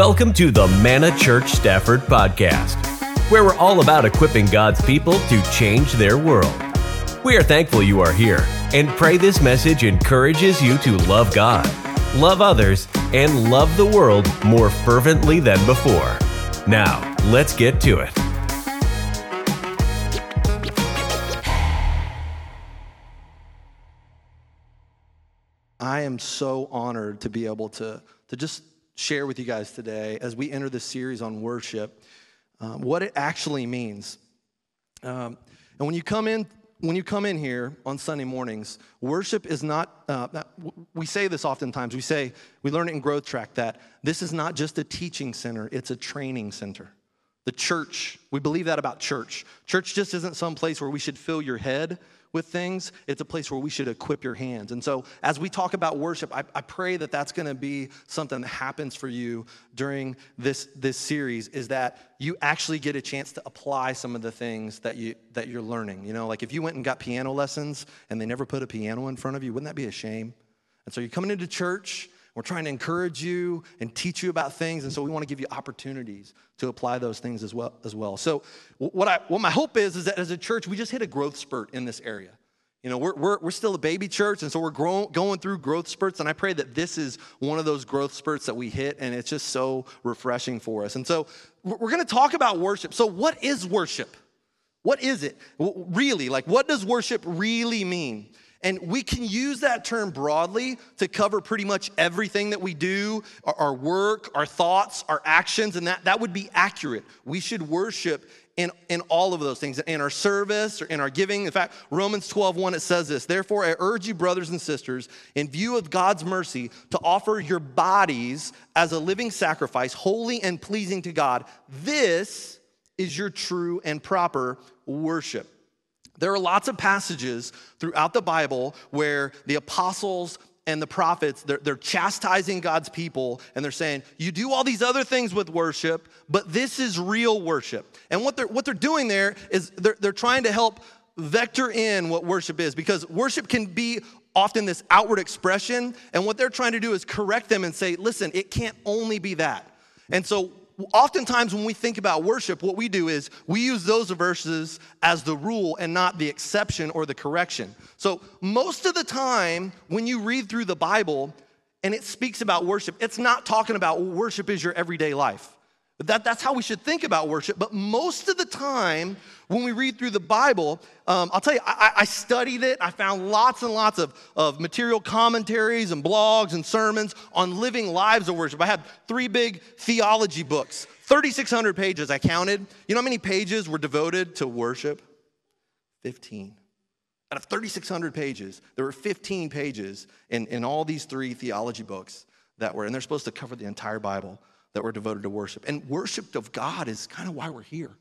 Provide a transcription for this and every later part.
Welcome to the Manna Church Stafford podcast, where we're all about equipping God's people to change their world. We are thankful you are here and pray this message encourages you to love God, love others, and love the world more fervently than before. Now, let's get to it. I am so honored to be able to, to just share with you guys today as we enter this series on worship um, what it actually means. Um, and when you come in, when you come in here on Sunday mornings, worship is not, uh, we say this oftentimes. We say, we learn it in Growth Track that this is not just a teaching center, it's a training center. The church, we believe that about church. Church just isn't some place where we should fill your head with things, it's a place where we should equip your hands. And so, as we talk about worship, I, I pray that that's going to be something that happens for you during this, this series is that you actually get a chance to apply some of the things that, you, that you're learning. You know, like if you went and got piano lessons and they never put a piano in front of you, wouldn't that be a shame? And so, you're coming into church we're trying to encourage you and teach you about things, and so we want to give you opportunities to apply those things as well. As well. So, what, I, what my hope is is that as a church, we just hit a growth spurt in this area. You know, we're, we're, we're still a baby church, and so we're grow, going through growth spurts, and I pray that this is one of those growth spurts that we hit, and it's just so refreshing for us. And so, we're going to talk about worship. So, what is worship? What is it really? Like, what does worship really mean? And we can use that term broadly to cover pretty much everything that we do our, work, our thoughts, our actions, and that, that would be accurate. We should worship in, in all of those things, in our service or in our giving. In fact, Romans 12, 1, it says this Therefore, I urge you, brothers and sisters, in view of God's mercy, to offer your bodies as a living sacrifice, holy and pleasing to God. This is your true and proper worship. There are lots of passages throughout the Bible where the apostles and the prophets they're, they're, chastising god's people and they're saying you do all these other things with worship but this is real worship. And what they're what they're doing there is they're, they're trying to help vector in what worship is because worship can be often this outward expression. And what they're trying to do is correct them and say listen it can't only be that. And so oftentimes when we think about worship, what we do is we use those verses as the rule and not the exception or the correction. So, most of the time when you read through the Bible and it speaks about worship, it's not talking about worship is your everyday life. That, that's how we should think about worship. But most of the time, when we read through the Bible, um, I'll tell you, I, I, studied it. I found lots and lots of, of material commentaries and blogs and sermons on living lives of worship. I had three big theology books, 3,600 pages, I counted. You know how many pages were devoted to worship? 15. Out of 3,600 pages, there were 15 pages in, in all these three theology books that were, and they're supposed to cover the entire Bible that we're devoted to worship. And worship of God is kind of why we're here.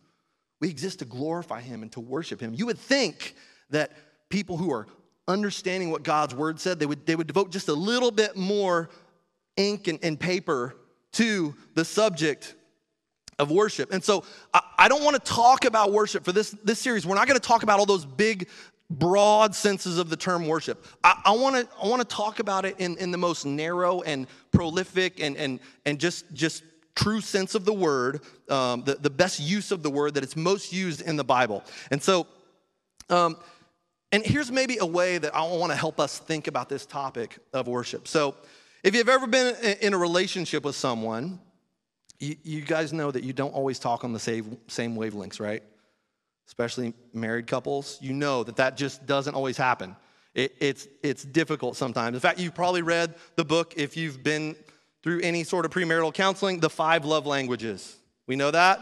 We exist to glorify Him and to worship Him. You would think that people who are understanding what God's word said, they would, they would devote just a little bit more ink and, and paper to the subject of worship. And so I, I don't want to talk about worship for this, this series. We're not going to talk about all those big broad senses of the term worship. I, want to I want to talk about it in, in the most narrow and prolific and and and just just true sense of the word, um, the, the best use of the word that it's most used in the Bible. And so, um, and here's maybe a way that I want to help us think about this topic of worship. So, if you've ever been in a relationship with someone, you, you guys know that you don't always talk on the same, same wavelengths, right? Especially married couples, you know that that just doesn't always happen. It, it's, it's difficult sometimes. In fact, you've probably read the book, if you've been through any sort of premarital counseling, The Five Love Languages. We know that?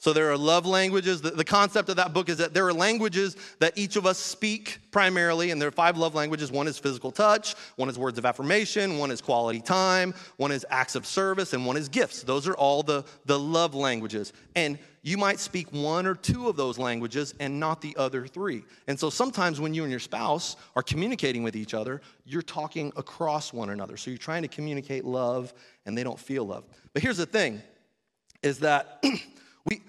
So there are love languages. The, the, concept of that book is that there are languages that each of us speak primarily, and there are five love languages. One is physical touch, one is words of affirmation, one is quality time, one is acts of service, and one is gifts. Those are all the, the love languages. And you might speak one or two of those languages and not the other three. And so sometimes when you and your spouse are communicating with each other, you're talking across one another. So you're trying to communicate love and they don't feel love. But here's the thing is that We,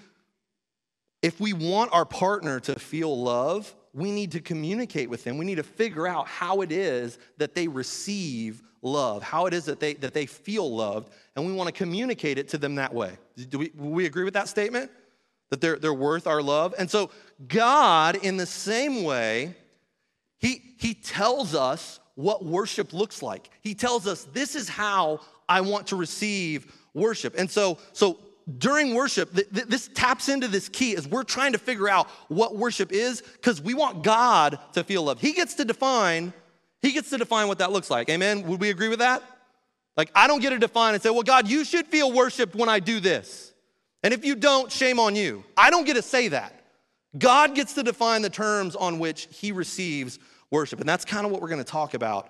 if we want our partner to feel love, we need to communicate with them. We need to figure out how it is that they receive love, how it is that they, that they feel loved, and we want to communicate it to them that way. Do we, we agree with that statement? That they're, they're worth our love? And so, God, in the same way, he, he tells us what worship looks like. He tells us, this is how I want to receive worship. And so, so during worship, th- th- this taps into this key as we're trying to figure out what worship is because we want God to feel loved. He gets to define, he gets to define what that looks like. Amen. Would we agree with that? Like, I don't get to define and say, well, God, you should feel worshiped when I do this. And if you don't, shame on you. I don't get to say that. God gets to define the terms on which he receives worship. And that's kind of what we're going to talk about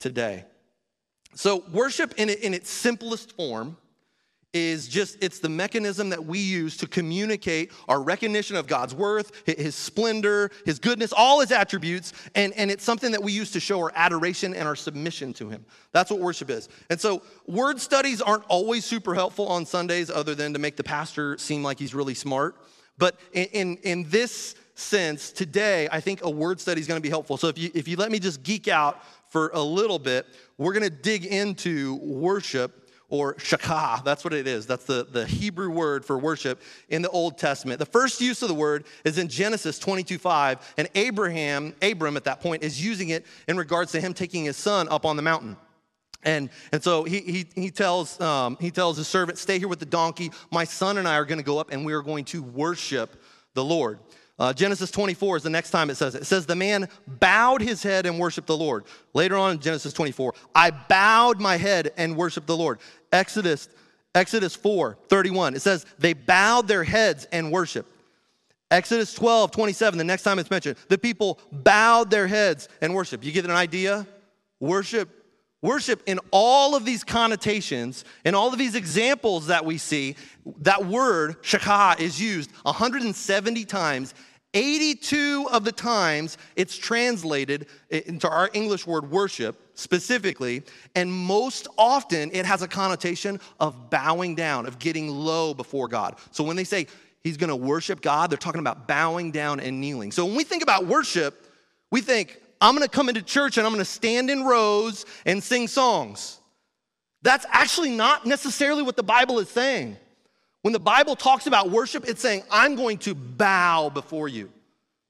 today. So, worship in, in its simplest form is just it's the mechanism that we use to communicate our recognition of god's worth his splendor his goodness all his attributes and, and it's something that we use to show our adoration and our submission to him. That's what worship is. And so word studies aren't always super helpful on sundays other than to make the pastor seem like he's really smart. But in, in, in this sense today i think a word study is going to be helpful. So if you if you let me just geek out for a little bit we're going to dig into worship or shakah. That's what it is. That's the, the Hebrew word for worship in the Old Testament. The first use of the word is in Genesis 22 5, and Abraham, Abram at that point, is using it in regards to him taking his son up on the mountain. And, and so he, he, he, tells, um, he tells his servant, Stay here with the donkey. My son and I are going to go up and we are going to worship the Lord. Uh, Genesis 24 is the next time it says it. It says, The man bowed his head and worshiped the Lord. Later on in Genesis 24, I bowed my head and worshiped the Lord. Exodus, Exodus 4, 31, it says, They bowed their heads and worshiped. Exodus 12, 27, the next time it's mentioned, the people bowed their heads and worshiped. You get an idea? Worship Worship in all of these connotations, in all of these examples that we see, that word, shakah, is used 170 times 82 of the times it's translated into our English word worship specifically, and most often it has a connotation of bowing down, of getting low before God. So when they say he's gonna worship God, they're talking about bowing down and kneeling. So when we think about worship, we think, I'm gonna come into church and I'm gonna stand in rows and sing songs. That's actually not necessarily what the Bible is saying. When the Bible talks about worship, it's saying, I'm going to bow before you.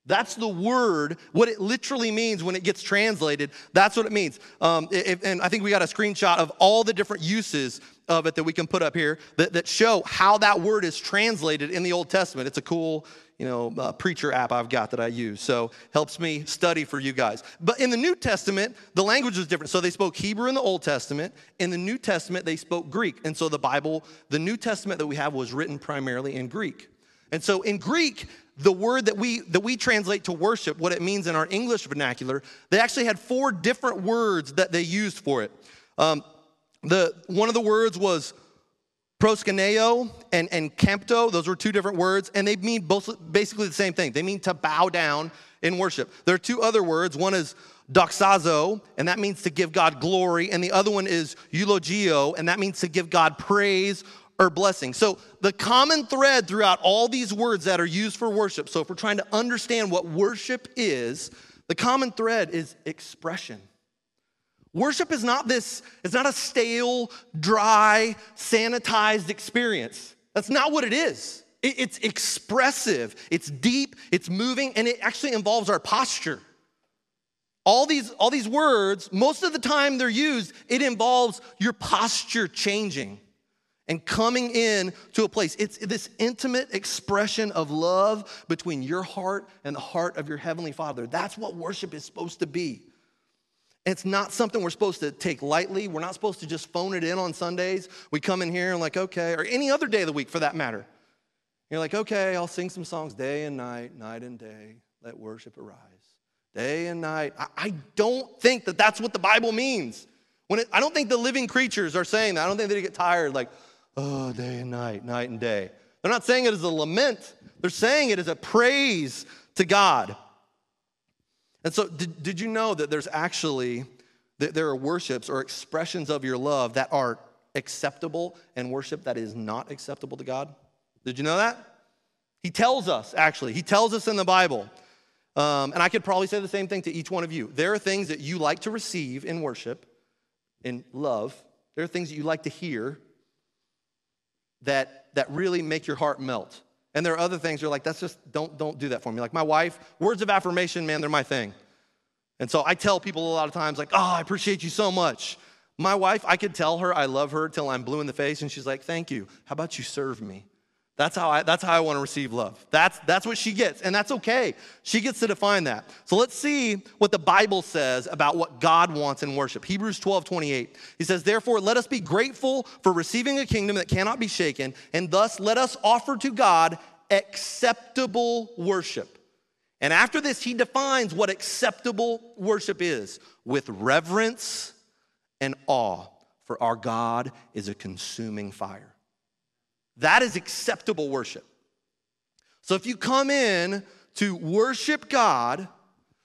That's the word, what it literally means when it gets translated. That's what it means. Um, and I think we got a screenshot of all the different uses of it that we can put up here that, that show how that word is translated in the Old Testament. It's a cool, you know, uh, preacher app I've got that I use. So helps me study for you guys. But in the New Testament, the language was different. So they spoke Hebrew in the Old Testament. In the New Testament, they spoke Greek. And so the Bible, the New Testament that we have was written primarily in Greek. And so in Greek, the word that we that we translate to worship, what it means in our English vernacular, they actually had four different words that they used for it. Um, the one of the words was proskuneo and, and kempto, those were two different words, and they mean both basically the same thing. They mean to bow down in worship. There are two other words. One is doxazo, and that means to give God glory, and the other one is eulogio, and that means to give God praise or blessing. So, the common thread throughout all these words that are used for worship, so if we're trying to understand what worship is, the common thread is expression. Worship is not this, it's not a stale, dry, sanitized experience. That's not what it is. It's expressive, it's deep, it's moving, and it actually involves our posture. All these, all these words, most of the time they're used, it involves your posture changing and coming in to a place. It's this intimate expression of love between your heart and the heart of your Heavenly Father. That's what worship is supposed to be. It's not something we're supposed to take lightly. We're not supposed to just phone it in on Sundays. We come in here and, like, okay, or any other day of the week for that matter. You're like, okay, I'll sing some songs day and night, night and day. Let worship arise. Day and night. I, I don't think that that's what the Bible means. When it, I don't think the living creatures are saying that. I don't think they get tired, like, oh, day and night, night and day. They're not saying it as a lament, they're saying it as a praise to God. And so, did, did you know that there's actually, that there are worships or expressions of your love that are acceptable and worship that is not acceptable to God? Did you know that? He tells us, actually, he tells us in the Bible. Um, and I could probably say the same thing to each one of you. There are things that you like to receive in worship in love. There are things that you like to hear that, that really make your heart melt. And there are other things you're like, that's just, don't, don't do that for me. Like my wife, words of affirmation, man, they're my thing. And so I tell people a lot of times, like, oh, I appreciate you so much. My wife, I could tell her I love her till I'm blue in the face, and she's like, thank you. How about you serve me? That's how I, that's how I want to receive love. That's, that's what she gets, and that's okay. She gets to define that. So let's see what the Bible says about what God wants in worship. Hebrews 12, 28. He says, Therefore, let us be grateful for receiving a kingdom that cannot be shaken, and thus let us offer to God acceptable worship. And after this, he defines what acceptable worship is with reverence and awe, for our God is a consuming fire. That is acceptable worship. So if you come in to worship God,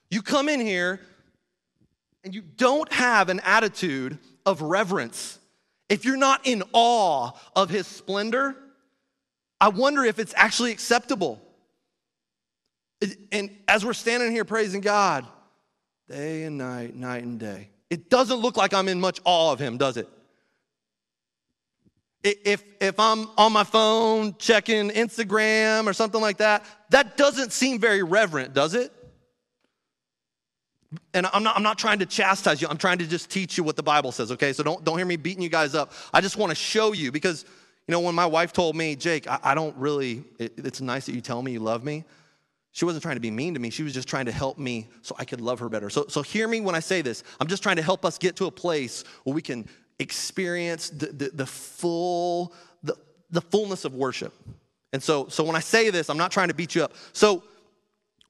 you come in here and you don't have an attitude of reverence, if you're not in awe of his splendor, I wonder if it's actually acceptable. And as we're standing here praising God, day and night, night and day, it doesn't look like I'm in much awe of him, does it? If, if I'm on my phone checking Instagram or something like that, that doesn't seem very reverent, does it? And I'm not, I'm not trying to chastise you, I'm trying to just teach you what the Bible says, okay? So don't, don't hear me beating you guys up. I just want to show you because, you know, when my wife told me, Jake, I, I don't really, it, it's nice that you tell me you love me. She wasn't trying to be mean to me. She was just trying to help me so I could love her better. So, so hear me when I say this. I'm just trying to help us get to a place where we can experience the, the, the full, the, the fullness of worship. And so, so when I say this, I'm not trying to beat you up. So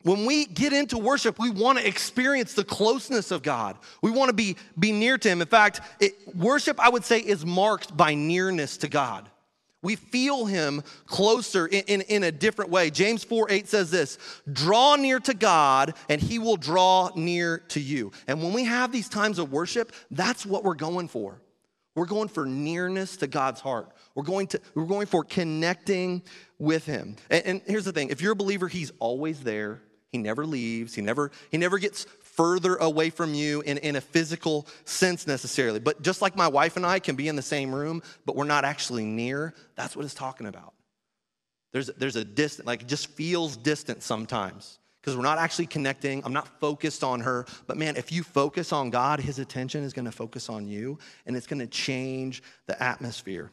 when we get into worship, we want to experience the closeness of God. We want to be, be near to Him. In fact, it, worship, I would say, is marked by nearness to God. We feel Him closer in, in, in, a different way. James 4 8 says this Draw near to God, and He will draw near to you. And when we have these times of worship, that's what we're going for. We're going for nearness to God's heart. We're going, to, we're going for connecting with Him. And, and here's the thing if you're a believer, He's always there. He never leaves. He never, he never gets further away from you in, in a physical sense necessarily. But just like my wife and I can be in the same room, but we're not actually near, that's what it's talking about. There's, there's a distance, like it just feels distant sometimes because we're not actually connecting. I'm not focused on her. But man, if you focus on God, his attention is going to focus on you and it's going to change the atmosphere.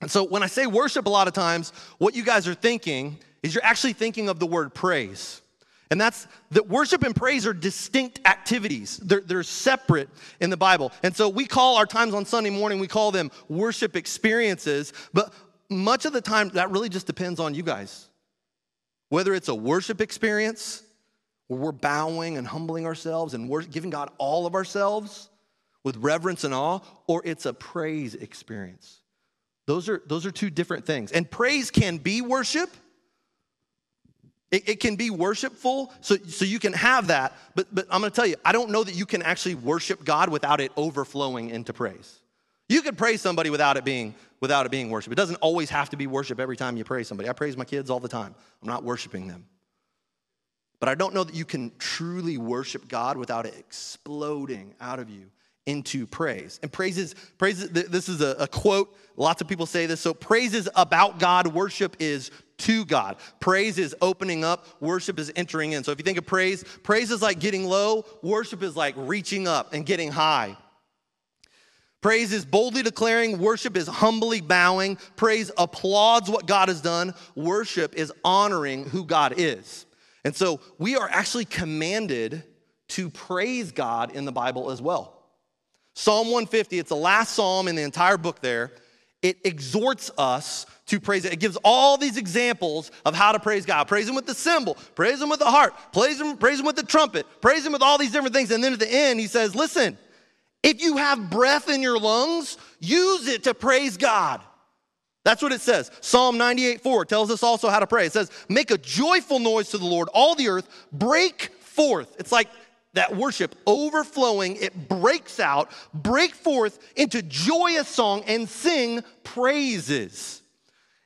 And so when I say worship a lot of times, what you guys are thinking is you're actually thinking of the word praise. And that's that worship and praise are distinct activities. They're, they're separate in the Bible. And so we call our times on Sunday morning, we call them worship experiences. But much of the time, that really just depends on you guys. Whether it's a worship experience where we're bowing and humbling ourselves and we're giving God all of ourselves with reverence and awe, or it's a praise experience. Those are, those are two different things. And praise can be worship. It, it can be worshipful, so, so you can have that. But, but I'm gonna tell you, I don't know that you can actually worship God without it overflowing into praise. You could praise somebody without it being without it being worship. It doesn't always have to be worship every time you praise somebody. I praise my kids all the time. I'm not worshiping them. But I don't know that you can truly worship God without it exploding out of you into praise. And praises, praises, this is a, a quote. Lots of people say this. So praises about God, worship is to God. Praise is opening up, worship is entering in. So if you think of praise, praise is like getting low, worship is like reaching up and getting high. Praise is boldly declaring, worship is humbly bowing, praise applauds what God has done, worship is honoring who God is. And so we are actually commanded to praise God in the Bible as well. Psalm 150, it's the last psalm in the entire book there. It exhorts us to praise it. It gives all these examples of how to praise God. Praise Him with the cymbal, praise Him with the harp, praise Him, praise Him with the trumpet, praise Him with all these different things. And then at the end, He says, Listen, if you have breath in your lungs, use it to praise God. That's what it says. Psalm 98 4 tells us also how to pray. It says, Make a joyful noise to the Lord, all the earth, break forth. It's like that worship overflowing, it breaks out, break forth into joyous song and sing praises.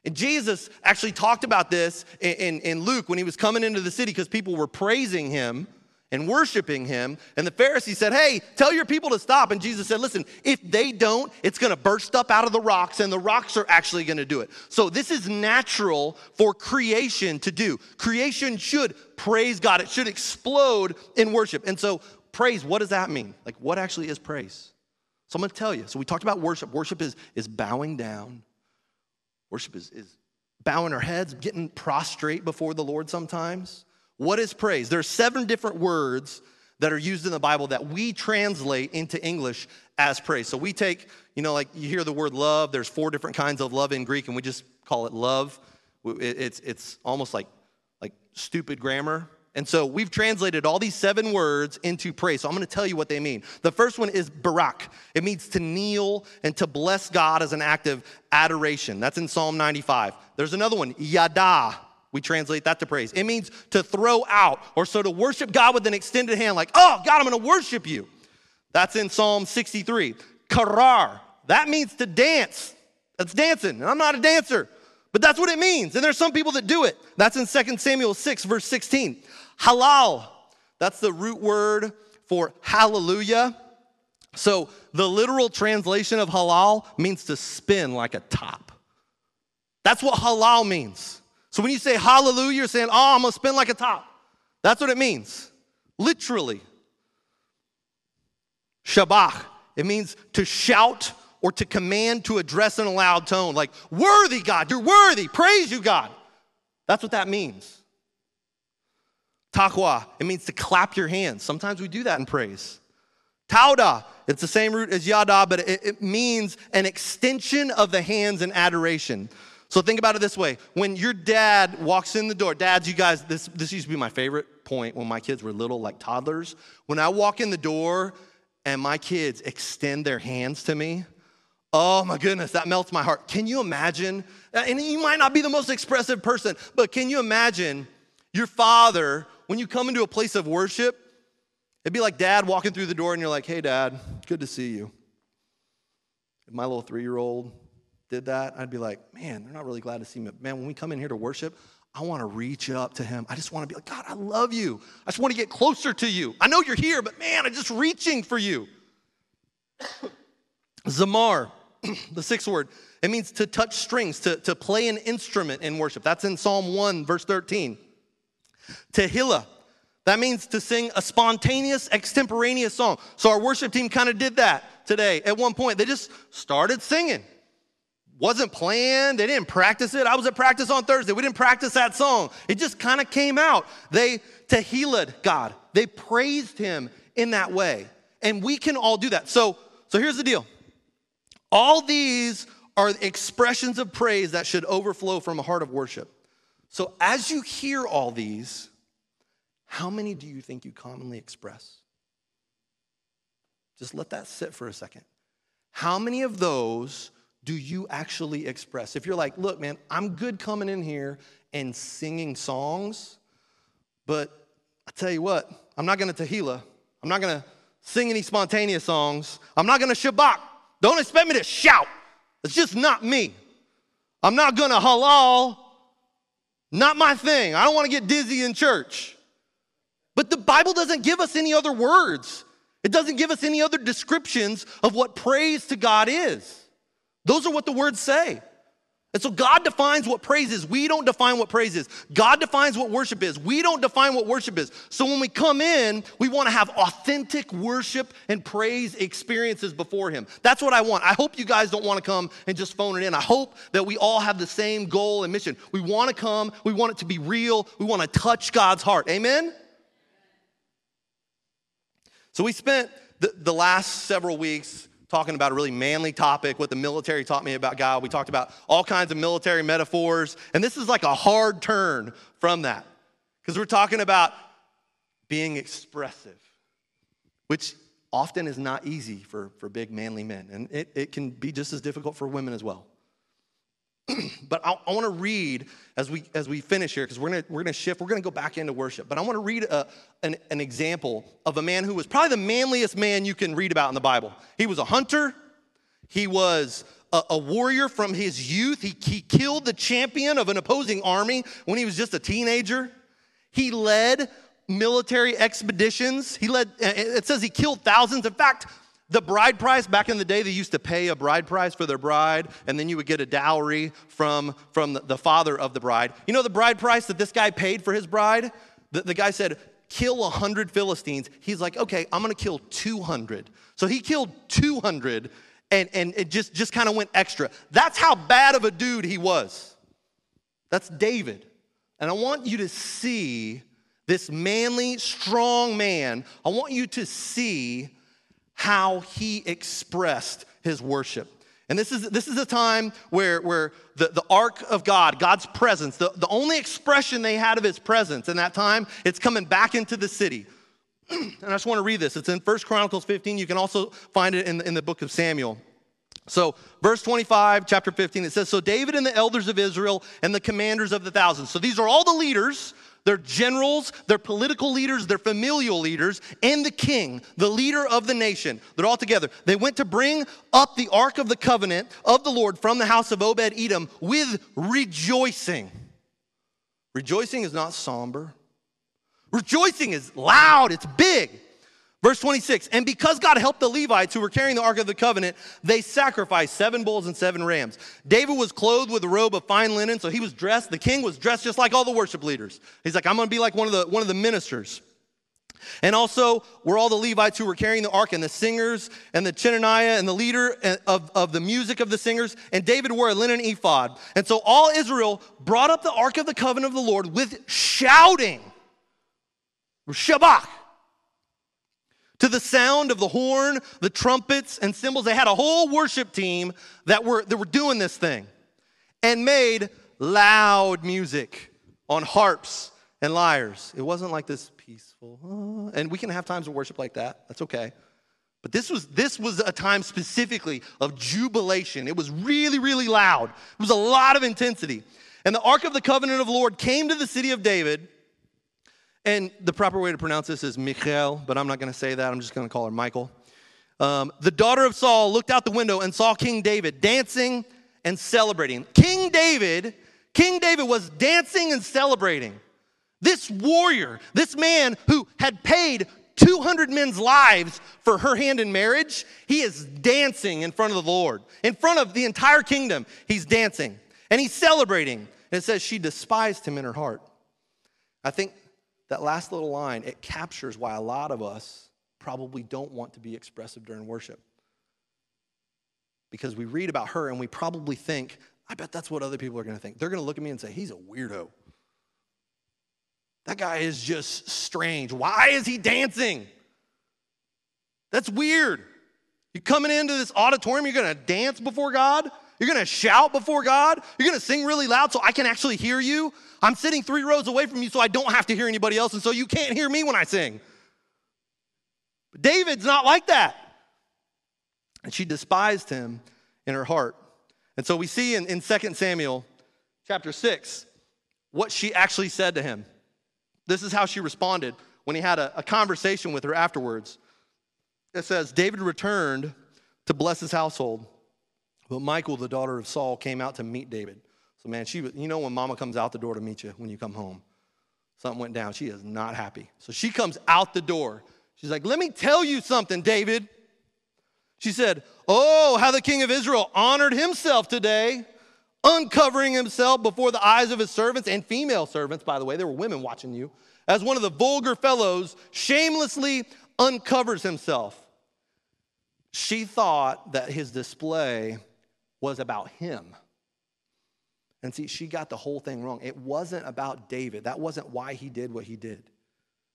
And Jesus actually talked about this in, in, in Luke when he was coming into the city because people were praising him and worshiping him. And the Pharisee said, Hey, tell your people to stop. And Jesus said, Listen, if they don't, it's gonna burst up out of the rocks, and the rocks are actually gonna do it. So this is natural for creation to do. Creation should praise God, it should explode in worship. And so, praise, what does that mean? Like, what actually is praise? So I'm gonna tell you. So we talked about worship. Worship is, is bowing down, worship is, is bowing our heads, getting prostrate before the Lord sometimes. What is praise? There are seven different words that are used in the Bible that we translate into English as praise. So we take, you know, like you hear the word love, there's four different kinds of love in Greek, and we just call it love. It's, it's almost like, like stupid grammar. And so we've translated all these seven words into praise. So I'm going to tell you what they mean. The first one is barak. It means to kneel and to bless God as an act of adoration. That's in Psalm 95. There's another one, yada. We translate that to praise. It means to throw out or so to worship God with an extended hand, like, oh, God, I'm to worship you. That's in Psalm 63. Karar. That means to dance. That's dancing. And I'm not a dancer, but that's what it means. And there's some people that do it. That's in 2 Samuel 6, verse 16. Halal, that's the root word for hallelujah. So the literal translation of halal means to spin like a top. That's what halal means. So when you say hallelujah, you're saying, ah, oh, I'm gonna spin like a top. That's what it means, literally. Shabach, it means to shout or to command to address in a loud tone, like, worthy God, you're worthy, praise you, God. That's what that means. Taqwa, it means to clap your hands. Sometimes we do that in praise. Tauda, it's the same root as yada, but it, it, means an extension of the hands in adoration. So think about it this way. When your dad walks in the door, dads, you guys, this, this used to be my favorite point when my kids were little, like toddlers. When I walk in the door and my kids extend their hands to me, oh my goodness, that melts my heart. Can you imagine? And you might not be the most expressive person, but can you imagine your father when you come into a place of worship, it'd be like dad walking through the door and you're like, hey, dad, good to see you. My little three year old did that, I'd be like, man, they're not really glad to see me. Man, when we come in here to worship, I want to reach up to him. I just want to be like, God, I love you. I just want to get closer to you. I know you're here, but man, I'm just reaching for you. Zamar, the sixth word, it means to touch strings, to, to play an instrument in worship. That's in Psalm 1, verse 13. Tehillah. That means to sing a spontaneous, extemporaneous song. So our worship team kind of did that today. At one point, they just started singing. Wasn't planned. They didn't practice it. I was at practice on Thursday. We didn't practice that song. It just kind of came out. They tehillahd God. They praised him in that way. And we can all do that. So, so here's the deal. All these are expressions of praise that should overflow from a heart of worship. So, as you hear all these, how many do you think you commonly express? Just let that sit for a second. How many of those do you actually express? If you're like, look, man, I'm good coming in here and singing songs, but I tell you what, I'm not gonna tehillah. I'm not gonna sing any spontaneous songs. I'm not gonna shabach. Don't expect me to shout. It's just not me. I'm not gonna halal not my thing. I don't want to get dizzy in church. But the Bible doesn't give us any other words. It doesn't give us any other descriptions of what praise to God is. Those are what the words say. And so God defines what praise is. We don't define what praise is. God defines what worship is. We don't define what worship is. So when we come in, we want to have authentic worship and praise experiences before Him. That's what I want. I hope you guys don't want to come and just phone it in. I hope that we all have the same goal and mission. We want to come, we want it to be real, we want to touch God's heart. Amen? So we spent the, the last several weeks talking about a really manly topic, what the military taught me about God. We talked about all kinds of military metaphors. And this is like a hard turn from that because we're talking about being expressive, which often is not easy for, for big manly men. And it, it can be just as difficult for women as well. but I, I want to read as we as we finish here because we're gonna we're gonna shift. We're gonna go back into worship. But I want to read a, an, an example of a man who was probably the manliest man you can read about in the Bible. He was a hunter. He was a, a warrior from his youth. He, he killed the champion of an opposing army when he was just a teenager. He led military expeditions. He led, it says he killed thousands. In fact, the bride price, back in the day, they used to pay a bride price for their bride, and then you would get a dowry from, from the father of the bride. You know the bride price that this guy paid for his bride? The, the guy said, kill 100 Philistines. He's like, okay, I'm gonna kill 200. So he killed 200 and, and it just, just kind of went extra. That's how bad of a dude he was. That's David. And I want you to see this manly, strong man. I want you to see how he expressed his worship. And this is, this is a time where, where the, the ark of God, God's presence, the, the only expression they had of his presence in that time, it's coming back into the city. and I just want to read this. It's in First Chronicles 15. You can also find it in, in the book of Samuel. So, verse 25, chapter 15, it says So David and the elders of Israel and the commanders of the thousands. So, these are all the leaders they're generals, they're political leaders, they're familial leaders, and the king, the leader of the nation. They're all together. They went to bring up the ark of the covenant of the Lord from the house of Obed Edom with rejoicing. Rejoicing is not somber, rejoicing is loud, it's big. Verse 26, and because God helped the Levites who were carrying the Ark of the Covenant, they sacrificed seven bulls and seven rams. David was clothed with a robe of fine linen, so he was dressed, the king was dressed just like all the worship leaders. He's like, I'm gonna be like one of the, one of the ministers. And also were all the Levites who were carrying the ark, and the singers, and the Chenaniah, and the leader of, of the music of the singers. And David wore a linen ephod. And so all Israel brought up the ark of the covenant of the Lord with shouting. Shabach to the sound of the horn, the trumpets, and cymbals. They had a whole worship team that were, that were doing this thing and made loud music on harps and lyres. It wasn't like this peaceful, uh, and we can have times of worship like that. That's okay. But this was, this was a time specifically of jubilation. It was really, really loud. It was a lot of intensity. And the Ark of the Covenant of the Lord came to the city of David and the proper way to pronounce this is Michal, but I'm not going to say that. I'm just going to call her Michael. Um, the daughter of Saul looked out the window and saw King David dancing and celebrating. King David, King David was dancing and celebrating. This warrior, this man who had paid 200 men's lives for her hand in marriage, he is dancing in front of the Lord. In front of the entire kingdom, he's dancing and he's celebrating. And it says she despised him in her heart. I think that last little line, it captures why a lot of us probably don't want to be expressive during worship. Because we read about her and we probably think, I bet that's what other people are going to think. They're going to look at me and say, he's a weirdo. That guy is just strange. Why is he dancing? That's weird. You're coming into this auditorium, you're going to dance before God? You're to shout before God? You're to sing really loud so I can actually hear you? I'm sitting three rows away from you so I don't have to hear anybody else, and so you can't hear me when I sing. But David's not like that. And she despised him in her heart. And so we see in, in 2 Samuel chapter 6 what she actually said to him. This is how she responded when he had a, a conversation with her afterwards. It says, David returned to bless his household. But Michael, the daughter of Saul, came out to meet David. So, man, she, you know, when mama comes out the door to meet you when you come home, something went down. She is not happy. So she comes out the door. She's like, Let me tell you something, David. She said, Oh, how the king of Israel honored himself today, uncovering himself before the eyes of his servants and female servants, by the way, there were women watching you, as one of the vulgar fellows shamelessly uncovers himself. She thought that his display was about him. And see, she got the whole thing wrong. It wasn't about David. That wasn't why he did what he did.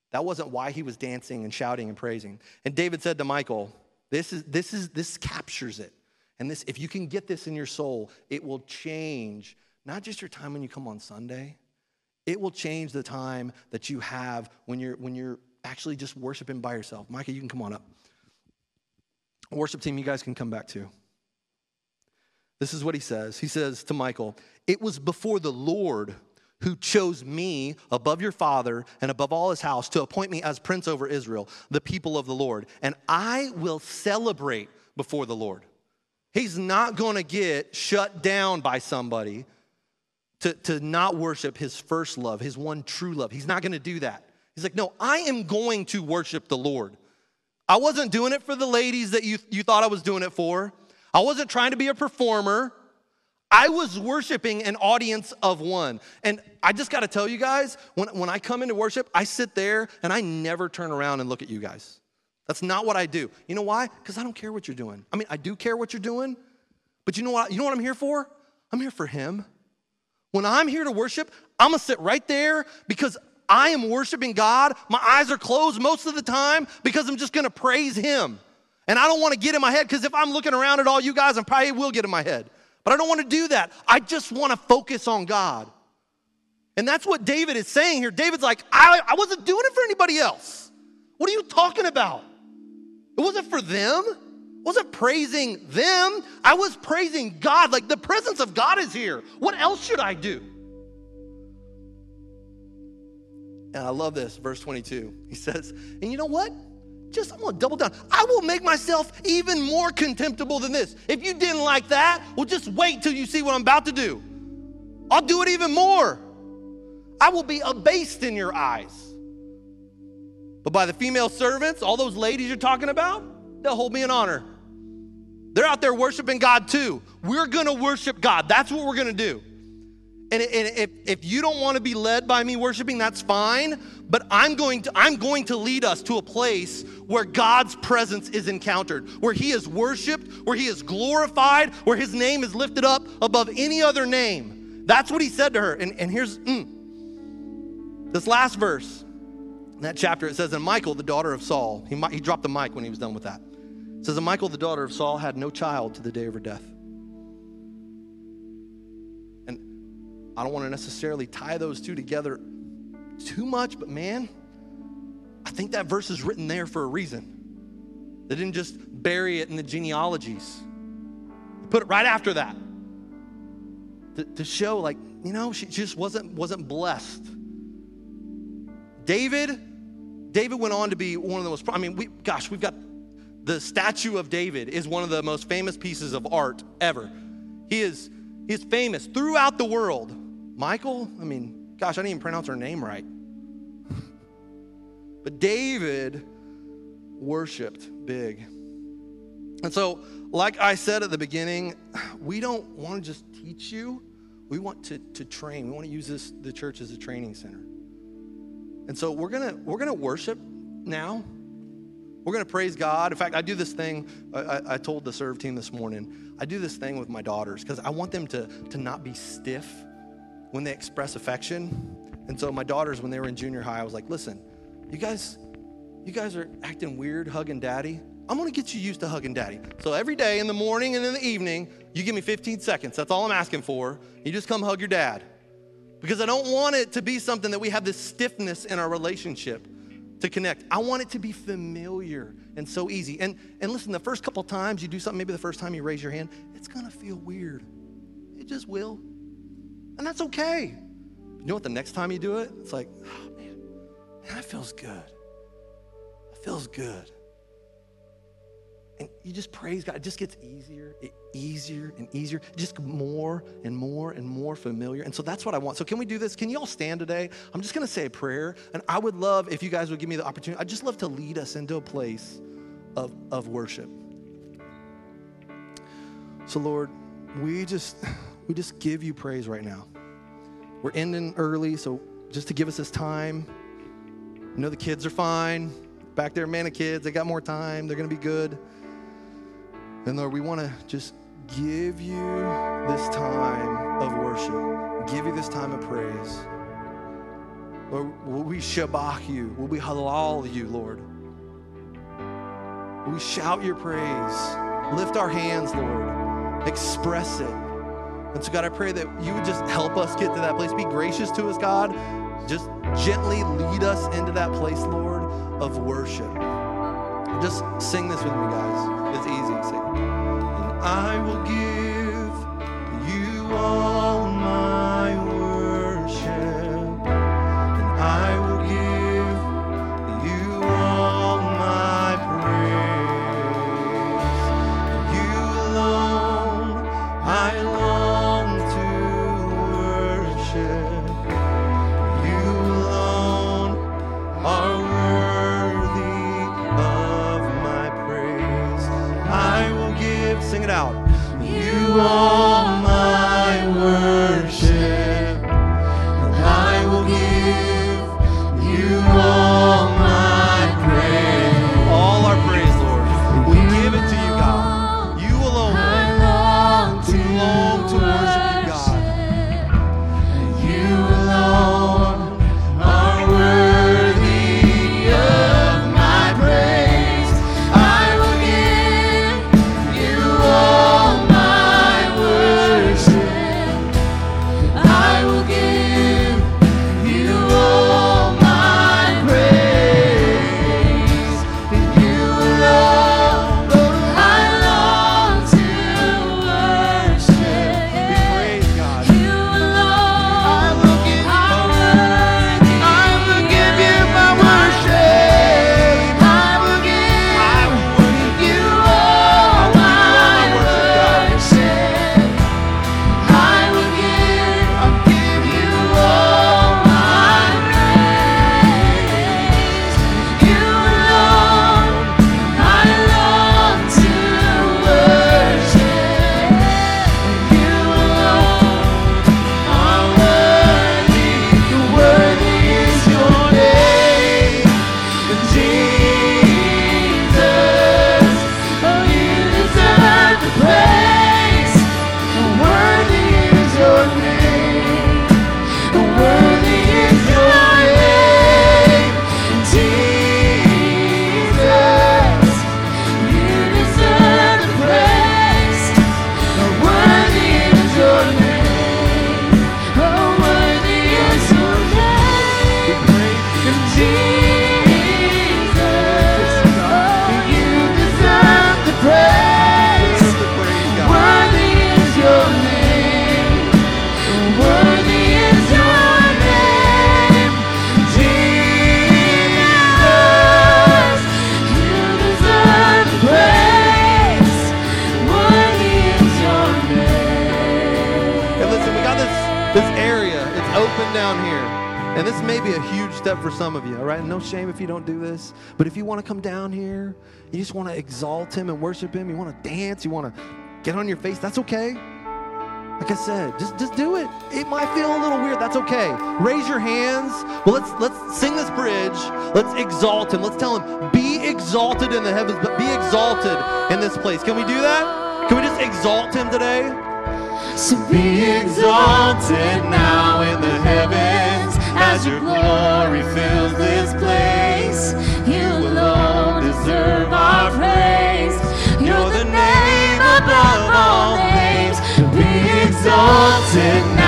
That wasn't why he was dancing and shouting and praising. And David said to Michael, this is this is this captures it. And this if you can get this in your soul, it will change not just your time when you come on Sunday. It will change the time that you have when you're when you're actually just worshiping by yourself. Micah, you can come on up. Worship team, you guys can come back too. This is what he says. He says to Michael, It was before the Lord who chose me above your father and above all his house to appoint me as prince over Israel, the people of the Lord. And I will celebrate before the Lord. He's not going to get shut down by somebody to, to not worship his first love, his one true love. He's not going to do that. He's like, no, I am going to worship the Lord. I wasn't doing it for the ladies that you, you thought I was doing it for. I wasn't trying to be a performer. I was worshiping an audience of one. And I just got to tell you guys, when, when I come into worship, I sit there and I never turn around and look at you guys. That's not what I do. You know why? Because I don't care what you're doing. I mean, I do care what you're doing, but you know what? You know what I'm here for? I'm here for Him. When I'm here to worship, I'm gonna sit right there because I am worshiping God. My eyes are closed most of the time because I'm just gonna praise Him. And I don't wanna get in my head because if I'm looking around at all you guys, I probably will get in my head. But I don't wanna do that. I just wanna focus on God. And that's what David is saying here. David's like, I, I wasn't doing it for anybody else. What are you talking about? It wasn't for them. I wasn't praising them. I was praising God. Like the presence of God is here. What else should I do? And I love this, verse 22. He says, And you know what? Just, I'm gonna double down. I will make myself even more contemptible than this. If you didn't like that, well, just wait till you see what I'm about to do. I'll do it even more. I will be abased in your eyes. But by the female servants, all those ladies you're talking about, they'll hold me in honor. They're out there worshiping God too. We're gonna worship God. That's what we're gonna do. And, if, if you don't want to be led by me worshiping, that's fine. But I'm going to I'm going to lead us to a place where God's presence is encountered, where He is worshipped, where He is glorified, where His name is lifted up above any other name. That's what He said to her. And, and here's mm, this last verse. In that chapter, it says, And Michael, the daughter of Saul, he, he dropped the mic when he was done with that. It says, And Michal, the daughter of Saul, had no child to the day of her death. And I don't want to necessarily tie those two together too much, but man, I think that verse is written there for a reason. They didn't just bury it in the genealogies, they put it right after that to, to show, like, you know, she just wasn't, wasn't blessed. David, David went on to be one of the most, I mean, we, gosh, we've got the statue of David is one of the most famous pieces of art ever. He is, he is famous throughout the world Michael, I mean, gosh, I didn't even pronounce her name right. but David worshiped big. And so, like I said at the beginning, we don't want to just teach you, we want to, to train. We want to use this the church as a training center. And so we're gonna we're gonna worship now. We're gonna praise God. In fact, I do this thing. I, I told the serve team this morning. I do this thing with my daughters because I want them to to not be stiff when they express affection. And so my daughters, when they were in junior high, I was like, listen, you guys, you guys are acting weird hugging daddy. I'm gonna get you used to hugging daddy. So every day in the morning and in the evening, you give me 15 seconds. That's all I'm asking for. You just come hug your dad. Because I don't want it to be something that we have this stiffness in our relationship to connect. I want it to be familiar and so easy. And and listen, the first couple times you do something, maybe the first time you raise your hand, it's gonna feel weird. It just will. And that's okay. You know what? The next time you do it, it's like, oh man, man that feels good. That feels good. And you just praise God. It just gets easier, easier and easier, just more and more and more familiar. And so that's what I want. So can we do this? Can you all stand today? I'm just going to say a prayer. And I would love if you guys would give me the opportunity. I'd just love to lead us into a place of, of worship. So Lord, we just we just give you praise right now. We're ending early, so just to give us this time. I know the kids are fine. Back there, man of kids, they got more time. They're going to be good. And Lord, we want to just give you this time of worship, give you this time of praise. Lord, will we shabach you? Will we halal you, Lord? Will we shout your praise? Lift our hands, Lord. Express it. And so, God, I pray that you would just help us get to that place. Be gracious to us, God. Just gently lead us into that place, Lord, of worship. Just sing this with me, guys. It's easy. Sing. And I will give you all want to come down here. You just want to exalt Him and worship Him. You want to dance. You want to get on your face. That's okay. Like I said, just, just do it. It might feel a little weird. That's okay. Raise your hands. Well, let's let's sing this bridge. Let's exalt Him. Let's tell Him, be exalted in the heavens, but be exalted in this place. Can we do that? Can we just exalt Him today? So be exalted now in the heavens as your glory fills. sick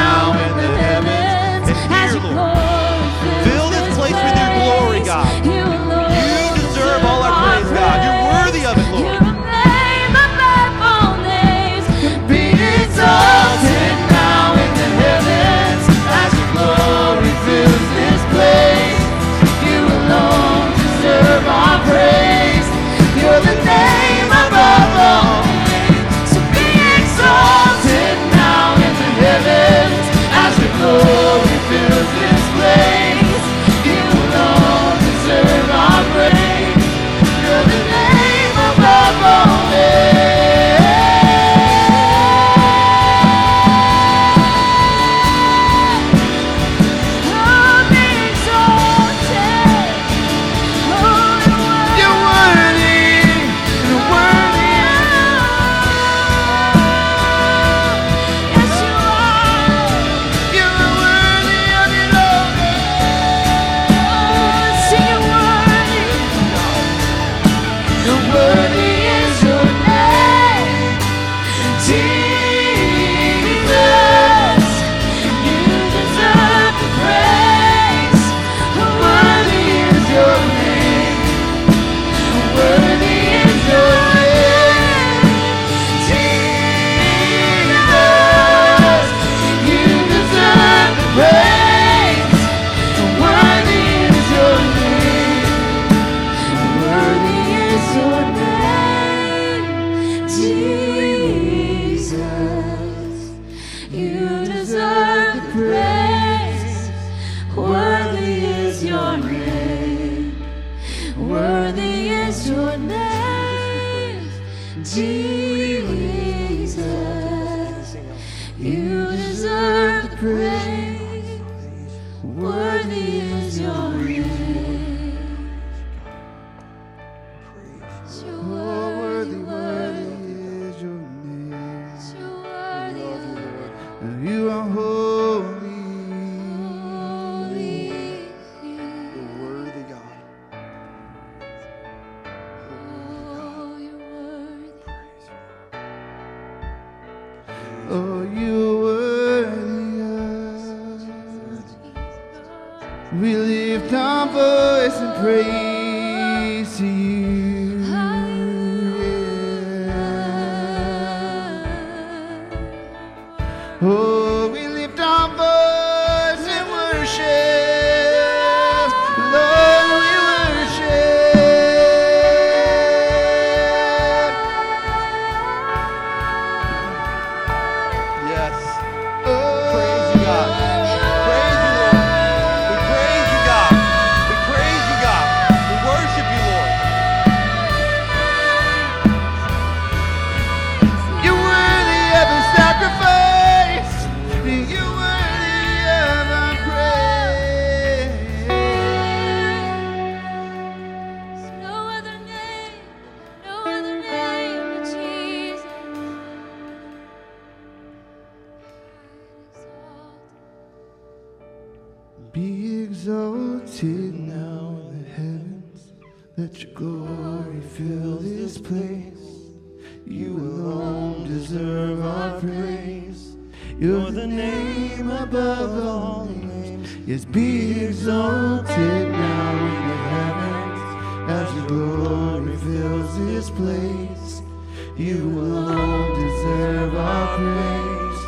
Oh, of. We lift our voice and praise Let your glory fill this place. You alone deserve our praise. You're the name above all names. Yes, be exalted now in the heavens as your glory fills this place. You alone deserve our praise.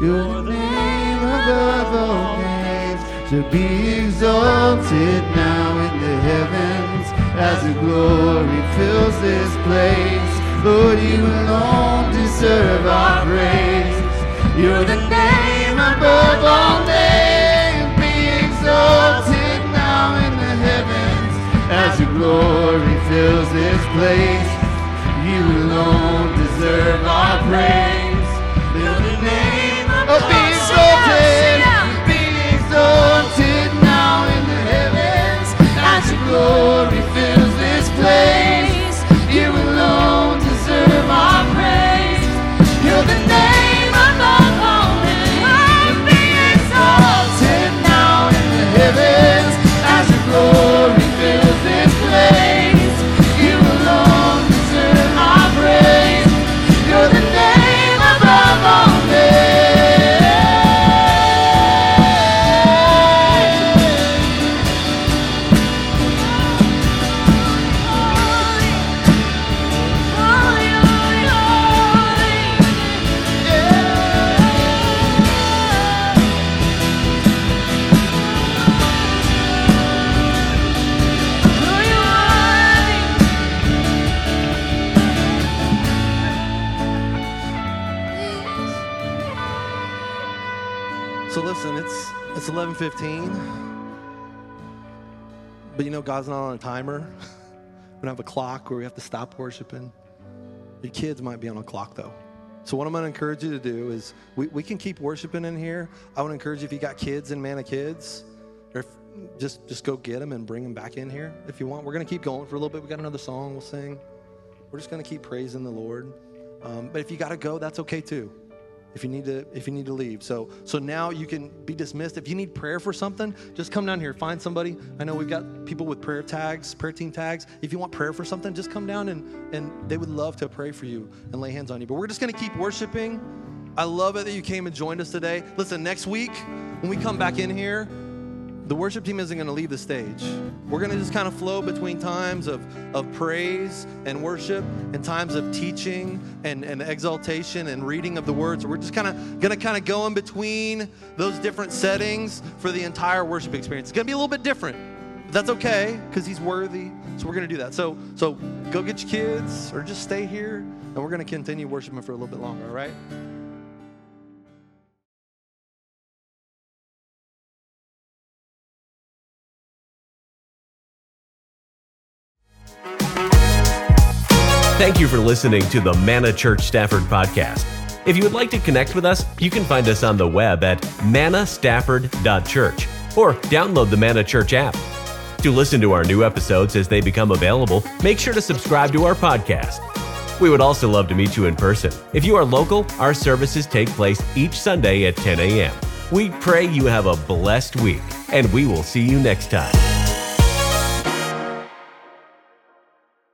Your name above all names to be exalted now as your glory fills this place. Lord, you alone deserve our praise. You're the name above all names. Be exalted now in the heavens as your glory fills this place. You alone deserve our praise. You're the name above oh, be exalted. Be exalted now in the heavens as your glory fills God's not on a timer. We don't have a clock where we have to stop worshiping. Your kids might be on a clock though. So what I'm going to encourage you to do is we, we can keep worshiping in here. I would encourage you if you got kids and man of kids, or if, just just go get them and bring them back in here if you want. We're going to keep going for a little bit. We got another song we'll sing. We're just going to keep praising the Lord. Um, but if you got to go, that's okay too if you need to if you need to leave. So so now you can be dismissed. If you need prayer for something just come down here. Find somebody. I know we've got people with prayer tags prayer team tags. If you want prayer for something just come down and and they would love to pray for you and lay hands on you. But we're just to keep worshiping. I love it that you came and joined us today. Listen next week when we come back in here the worship team isn't going to leave the stage. We're going to just kind of flow between times of, of praise and worship and times of teaching and, and exaltation and reading of the words. We're just kind of going to kind of go in between those different settings for the entire worship experience. It's going to be a little bit different. But that's okay because he's worthy. So we're going to do that. So so go get your kids or just stay here and we're going to continue worshiping for a little bit longer, all right? Thank you for listening to the Manna Church Stafford podcast. If you would like to connect with us, you can find us on the web at mannastafford.church or download the Manna Church app. To listen to our new episodes as they become available, make sure to subscribe to our podcast. We would also love to meet you in person. If you are local, our services take place each Sunday at 10 a.m. We pray you have a blessed week, and we will see you next time.